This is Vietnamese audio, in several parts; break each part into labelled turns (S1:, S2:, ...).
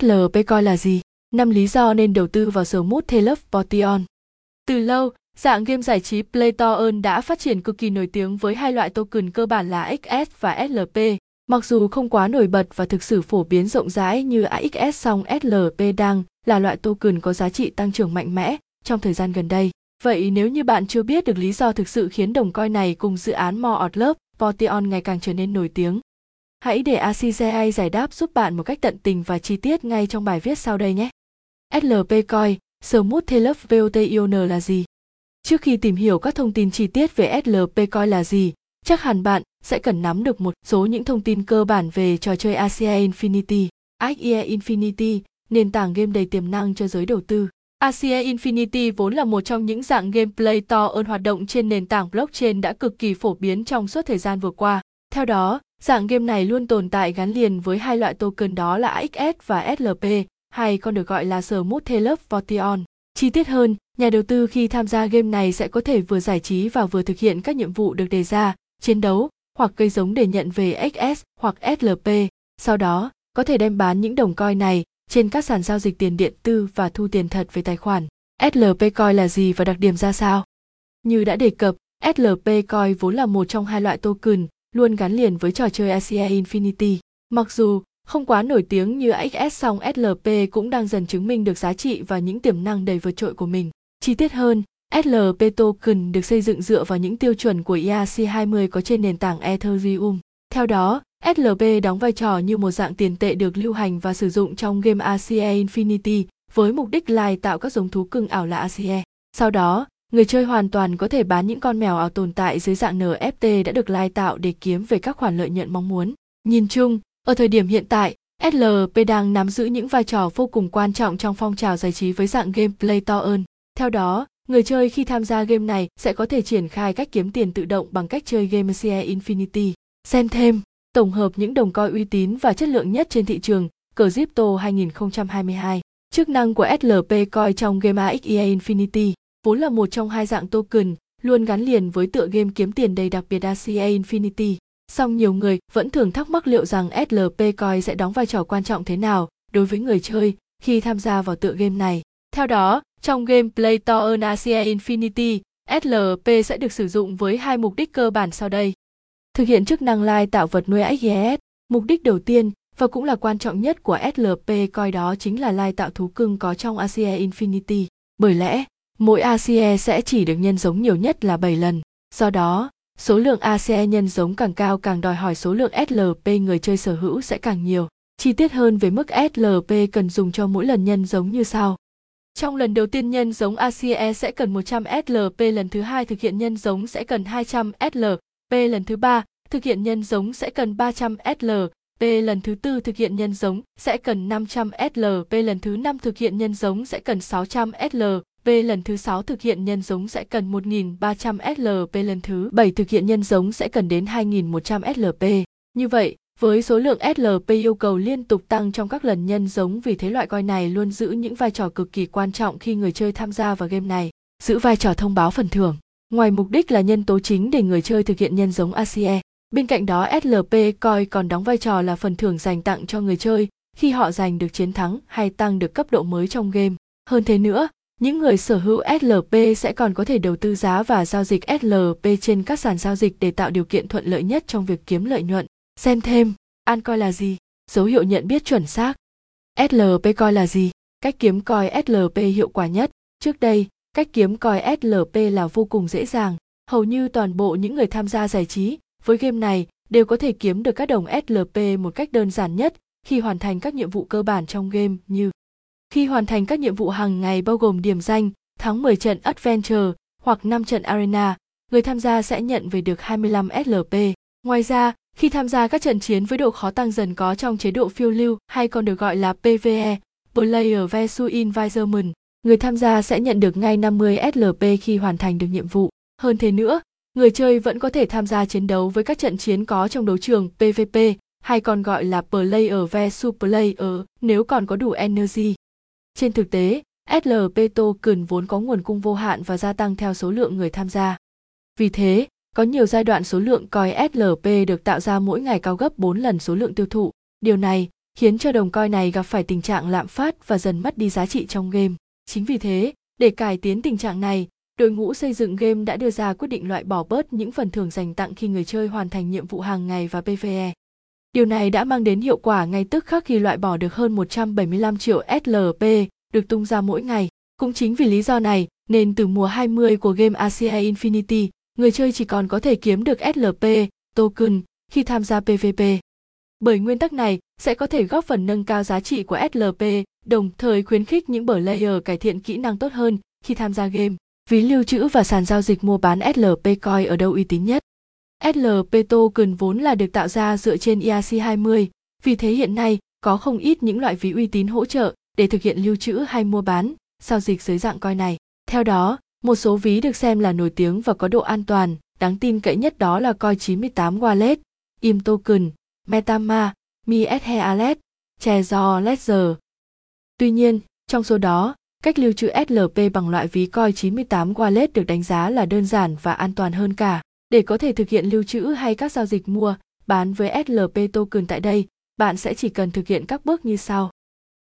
S1: SLP coi là gì? 5 lý do nên đầu tư vào Smooth Telep Portion. Từ lâu, dạng game giải trí Play to Earn đã phát triển cực kỳ nổi tiếng với hai loại token cơ bản là XS và SLP. Mặc dù không quá nổi bật và thực sự phổ biến rộng rãi như AXS song SLP đang là loại token có giá trị tăng trưởng mạnh mẽ trong thời gian gần đây. Vậy nếu như bạn chưa biết được lý do thực sự khiến đồng coin này cùng dự án More of Love, ngày càng trở nên nổi tiếng, hãy để ACGA giải đáp giúp bạn một cách tận tình và chi tiết ngay trong bài viết sau đây nhé. SLP Coin, Smooth Taylor VOT Ion là gì? Trước khi tìm hiểu các thông tin chi tiết về SLP Coin là gì, chắc hẳn bạn sẽ cần nắm được một số những thông tin cơ bản về trò chơi ACA Infinity. AXE Infinity, nền tảng game đầy tiềm năng cho giới đầu tư. ACA Infinity vốn là một trong những dạng gameplay to ơn hoạt động trên nền tảng blockchain đã cực kỳ phổ biến trong suốt thời gian vừa qua. Theo đó, dạng game này luôn tồn tại gắn liền với hai loại token đó là AXS và SLP, hay còn được gọi là Smooth lớp Potion. Chi tiết hơn, nhà đầu tư khi tham gia game này sẽ có thể vừa giải trí và vừa thực hiện các nhiệm vụ được đề ra, chiến đấu, hoặc cây giống để nhận về XS hoặc SLP. Sau đó, có thể đem bán những đồng coin này trên các sàn giao dịch tiền điện tử và thu tiền thật về tài khoản. SLP coin là gì và đặc điểm ra sao? Như đã đề cập, SLP coin vốn là một trong hai loại token luôn gắn liền với trò chơi Asia Infinity. Mặc dù không quá nổi tiếng như XS song SLP cũng đang dần chứng minh được giá trị và những tiềm năng đầy vượt trội của mình. Chi tiết hơn, SLP token được xây dựng dựa vào những tiêu chuẩn của ERC20 có trên nền tảng Ethereum. Theo đó, SLP đóng vai trò như một dạng tiền tệ được lưu hành và sử dụng trong game ACE Infinity với mục đích lai tạo các giống thú cưng ảo là ACE. Sau đó, người chơi hoàn toàn có thể bán những con mèo ảo tồn tại dưới dạng NFT đã được lai tạo để kiếm về các khoản lợi nhuận mong muốn. Nhìn chung, ở thời điểm hiện tại, SLP đang nắm giữ những vai trò vô cùng quan trọng trong phong trào giải trí với dạng gameplay to earn. Theo đó, người chơi khi tham gia game này sẽ có thể triển khai cách kiếm tiền tự động bằng cách chơi game ACE Infinity. Xem thêm tổng hợp những đồng coi uy tín và chất lượng nhất trên thị trường Crypto 2022. Chức năng của SLP coi trong game AXEA Infinity vốn là một trong hai dạng token luôn gắn liền với tựa game kiếm tiền đầy đặc biệt ACA Infinity. Song nhiều người vẫn thường thắc mắc liệu rằng SLP Coin sẽ đóng vai trò quan trọng thế nào đối với người chơi khi tham gia vào tựa game này. Theo đó, trong game Play to Earn ACA Infinity, SLP sẽ được sử dụng với hai mục đích cơ bản sau đây thực hiện chức năng lai tạo vật nuôi XGS. Mục đích đầu tiên và cũng là quan trọng nhất của SLP coi đó chính là lai tạo thú cưng có trong ACA Infinity. Bởi lẽ, mỗi ACE sẽ chỉ được nhân giống nhiều nhất là 7 lần. Do đó, số lượng ACE nhân giống càng cao càng đòi hỏi số lượng SLP người chơi sở hữu sẽ càng nhiều. Chi tiết hơn về mức SLP cần dùng cho mỗi lần nhân giống như sau. Trong lần đầu tiên nhân giống ACE sẽ cần 100 SLP, lần thứ hai thực hiện nhân giống sẽ cần 200 SLP, lần thứ ba thực hiện nhân giống sẽ cần 300 SLP, lần thứ tư thực hiện nhân giống sẽ cần 500 SLP, lần thứ năm thực hiện nhân giống sẽ cần 600 SLP. V lần thứ sáu thực hiện nhân giống sẽ cần 1300 SLP lần thứ bảy thực hiện nhân giống sẽ cần đến 2100 SLP. Như vậy, với số lượng SLP yêu cầu liên tục tăng trong các lần nhân giống vì thế loại coi này luôn giữ những vai trò cực kỳ quan trọng khi người chơi tham gia vào game này, giữ vai trò thông báo phần thưởng. Ngoài mục đích là nhân tố chính để người chơi thực hiện nhân giống ACE, bên cạnh đó SLP coi còn đóng vai trò là phần thưởng dành tặng cho người chơi khi họ giành được chiến thắng hay tăng được cấp độ mới trong game. Hơn thế nữa, những người sở hữu SLP sẽ còn có thể đầu tư giá và giao dịch SLP trên các sàn giao dịch để tạo điều kiện thuận lợi nhất trong việc kiếm lợi nhuận. Xem thêm, an coi là gì? Dấu hiệu nhận biết chuẩn xác. SLP coi là gì? Cách kiếm coi SLP hiệu quả nhất. Trước đây, Cách kiếm coi SLP là vô cùng dễ dàng, hầu như toàn bộ những người tham gia giải trí với game này đều có thể kiếm được các đồng SLP một cách đơn giản nhất khi hoàn thành các nhiệm vụ cơ bản trong game như khi hoàn thành các nhiệm vụ hàng ngày bao gồm điểm danh, thắng 10 trận Adventure hoặc 5 trận Arena, người tham gia sẽ nhận về được 25 SLP. Ngoài ra, khi tham gia các trận chiến với độ khó tăng dần có trong chế độ phiêu lưu hay còn được gọi là PvE, Player vs Environment, người tham gia sẽ nhận được ngay 50 SLP khi hoàn thành được nhiệm vụ. Hơn thế nữa, người chơi vẫn có thể tham gia chiến đấu với các trận chiến có trong đấu trường PvP hay còn gọi là Player vs Player nếu còn có đủ energy. Trên thực tế, SLP token vốn có nguồn cung vô hạn và gia tăng theo số lượng người tham gia. Vì thế, có nhiều giai đoạn số lượng coin SLP được tạo ra mỗi ngày cao gấp 4 lần số lượng tiêu thụ. Điều này khiến cho đồng coin này gặp phải tình trạng lạm phát và dần mất đi giá trị trong game. Chính vì thế, để cải tiến tình trạng này, đội ngũ xây dựng game đã đưa ra quyết định loại bỏ bớt những phần thưởng dành tặng khi người chơi hoàn thành nhiệm vụ hàng ngày và PvE. Điều này đã mang đến hiệu quả ngay tức khắc khi loại bỏ được hơn 175 triệu SLP được tung ra mỗi ngày. Cũng chính vì lý do này, nên từ mùa 20 của game Asia Infinity, người chơi chỉ còn có thể kiếm được SLP, token khi tham gia PvP. Bởi nguyên tắc này sẽ có thể góp phần nâng cao giá trị của SLP, đồng thời khuyến khích những player cải thiện kỹ năng tốt hơn khi tham gia game. Ví lưu trữ và sàn giao dịch mua bán SLP coin ở đâu uy tín nhất? SLP token vốn là được tạo ra dựa trên ERC20, vì thế hiện nay có không ít những loại ví uy tín hỗ trợ để thực hiện lưu trữ hay mua bán, giao dịch dưới dạng coin này. Theo đó, một số ví được xem là nổi tiếng và có độ an toàn, đáng tin cậy nhất đó là Coin 98 Wallet, Im Token, Metamask, Mi Ether Trezor Ledger. Tuy nhiên, trong số đó, cách lưu trữ SLP bằng loại ví Coin 98 Wallet được đánh giá là đơn giản và an toàn hơn cả. Để có thể thực hiện lưu trữ hay các giao dịch mua, bán với SLP token tại đây, bạn sẽ chỉ cần thực hiện các bước như sau.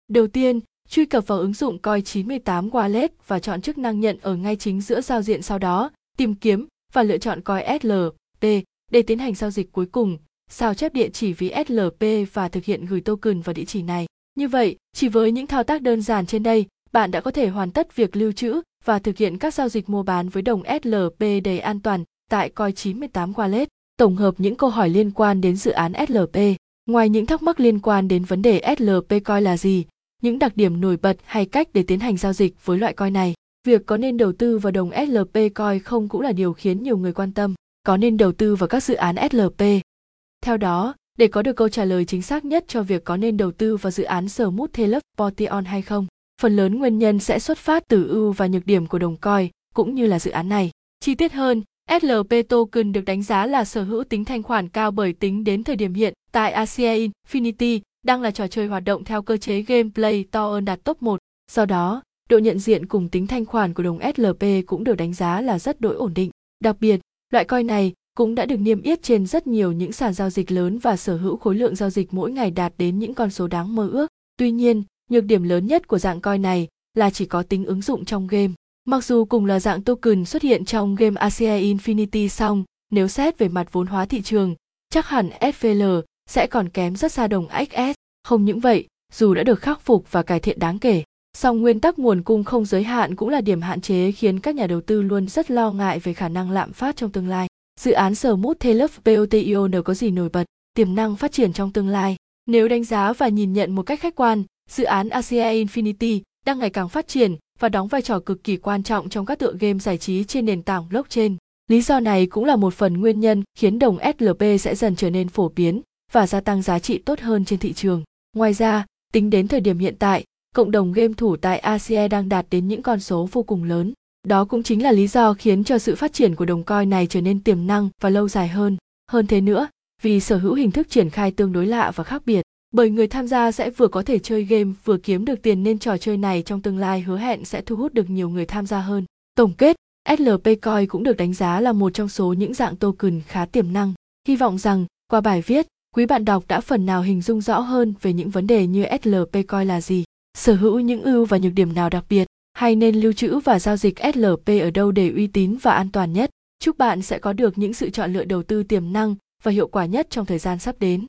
S1: Đầu tiên, truy cập vào ứng dụng Coin 98 Wallet và chọn chức năng nhận ở ngay chính giữa giao diện sau đó, tìm kiếm và lựa chọn Coin SLP để tiến hành giao dịch cuối cùng, sao chép địa chỉ ví SLP và thực hiện gửi token vào địa chỉ này. Như vậy, chỉ với những thao tác đơn giản trên đây, bạn đã có thể hoàn tất việc lưu trữ và thực hiện các giao dịch mua bán với đồng SLP đầy an toàn tại coi 98 Wallet. Tổng hợp những câu hỏi liên quan đến dự án SLP. Ngoài những thắc mắc liên quan đến vấn đề SLP coi là gì, những đặc điểm nổi bật hay cách để tiến hành giao dịch với loại coi này. Việc có nên đầu tư vào đồng SLP coi không cũng là điều khiến nhiều người quan tâm. Có nên đầu tư vào các dự án SLP? Theo đó, để có được câu trả lời chính xác nhất cho việc có nên đầu tư vào dự án Smooth Telep Portion hay không, phần lớn nguyên nhân sẽ xuất phát từ ưu và nhược điểm của đồng coi cũng như là dự án này. Chi tiết hơn, SLP token được đánh giá là sở hữu tính thanh khoản cao bởi tính đến thời điểm hiện tại Asia Infinity đang là trò chơi hoạt động theo cơ chế gameplay to hơn đạt top 1. Do đó, độ nhận diện cùng tính thanh khoản của đồng SLP cũng được đánh giá là rất đối ổn định. Đặc biệt, loại coin này cũng đã được niêm yết trên rất nhiều những sàn giao dịch lớn và sở hữu khối lượng giao dịch mỗi ngày đạt đến những con số đáng mơ ước. Tuy nhiên, nhược điểm lớn nhất của dạng coin này là chỉ có tính ứng dụng trong game. Mặc dù cùng là dạng token xuất hiện trong game Asia Infinity song, nếu xét về mặt vốn hóa thị trường, chắc hẳn SVL sẽ còn kém rất xa đồng XS. Không những vậy, dù đã được khắc phục và cải thiện đáng kể, song nguyên tắc nguồn cung không giới hạn cũng là điểm hạn chế khiến các nhà đầu tư luôn rất lo ngại về khả năng lạm phát trong tương lai. Dự án Smooth Telef BOTION có gì nổi bật, tiềm năng phát triển trong tương lai. Nếu đánh giá và nhìn nhận một cách khách quan, dự án Asia Infinity đang ngày càng phát triển và đóng vai trò cực kỳ quan trọng trong các tựa game giải trí trên nền tảng blockchain. Lý do này cũng là một phần nguyên nhân khiến đồng SLP sẽ dần trở nên phổ biến và gia tăng giá trị tốt hơn trên thị trường. Ngoài ra, tính đến thời điểm hiện tại, cộng đồng game thủ tại ASEAN đang đạt đến những con số vô cùng lớn. Đó cũng chính là lý do khiến cho sự phát triển của đồng coin này trở nên tiềm năng và lâu dài hơn. Hơn thế nữa, vì sở hữu hình thức triển khai tương đối lạ và khác biệt, bởi người tham gia sẽ vừa có thể chơi game vừa kiếm được tiền nên trò chơi này trong tương lai hứa hẹn sẽ thu hút được nhiều người tham gia hơn. Tổng kết, SLP Coin cũng được đánh giá là một trong số những dạng token khá tiềm năng. Hy vọng rằng, qua bài viết, quý bạn đọc đã phần nào hình dung rõ hơn về những vấn đề như SLP Coin là gì, sở hữu những ưu và nhược điểm nào đặc biệt, hay nên lưu trữ và giao dịch SLP ở đâu để uy tín và an toàn nhất. Chúc bạn sẽ có được những sự chọn lựa đầu tư tiềm năng và hiệu quả nhất trong thời gian sắp đến.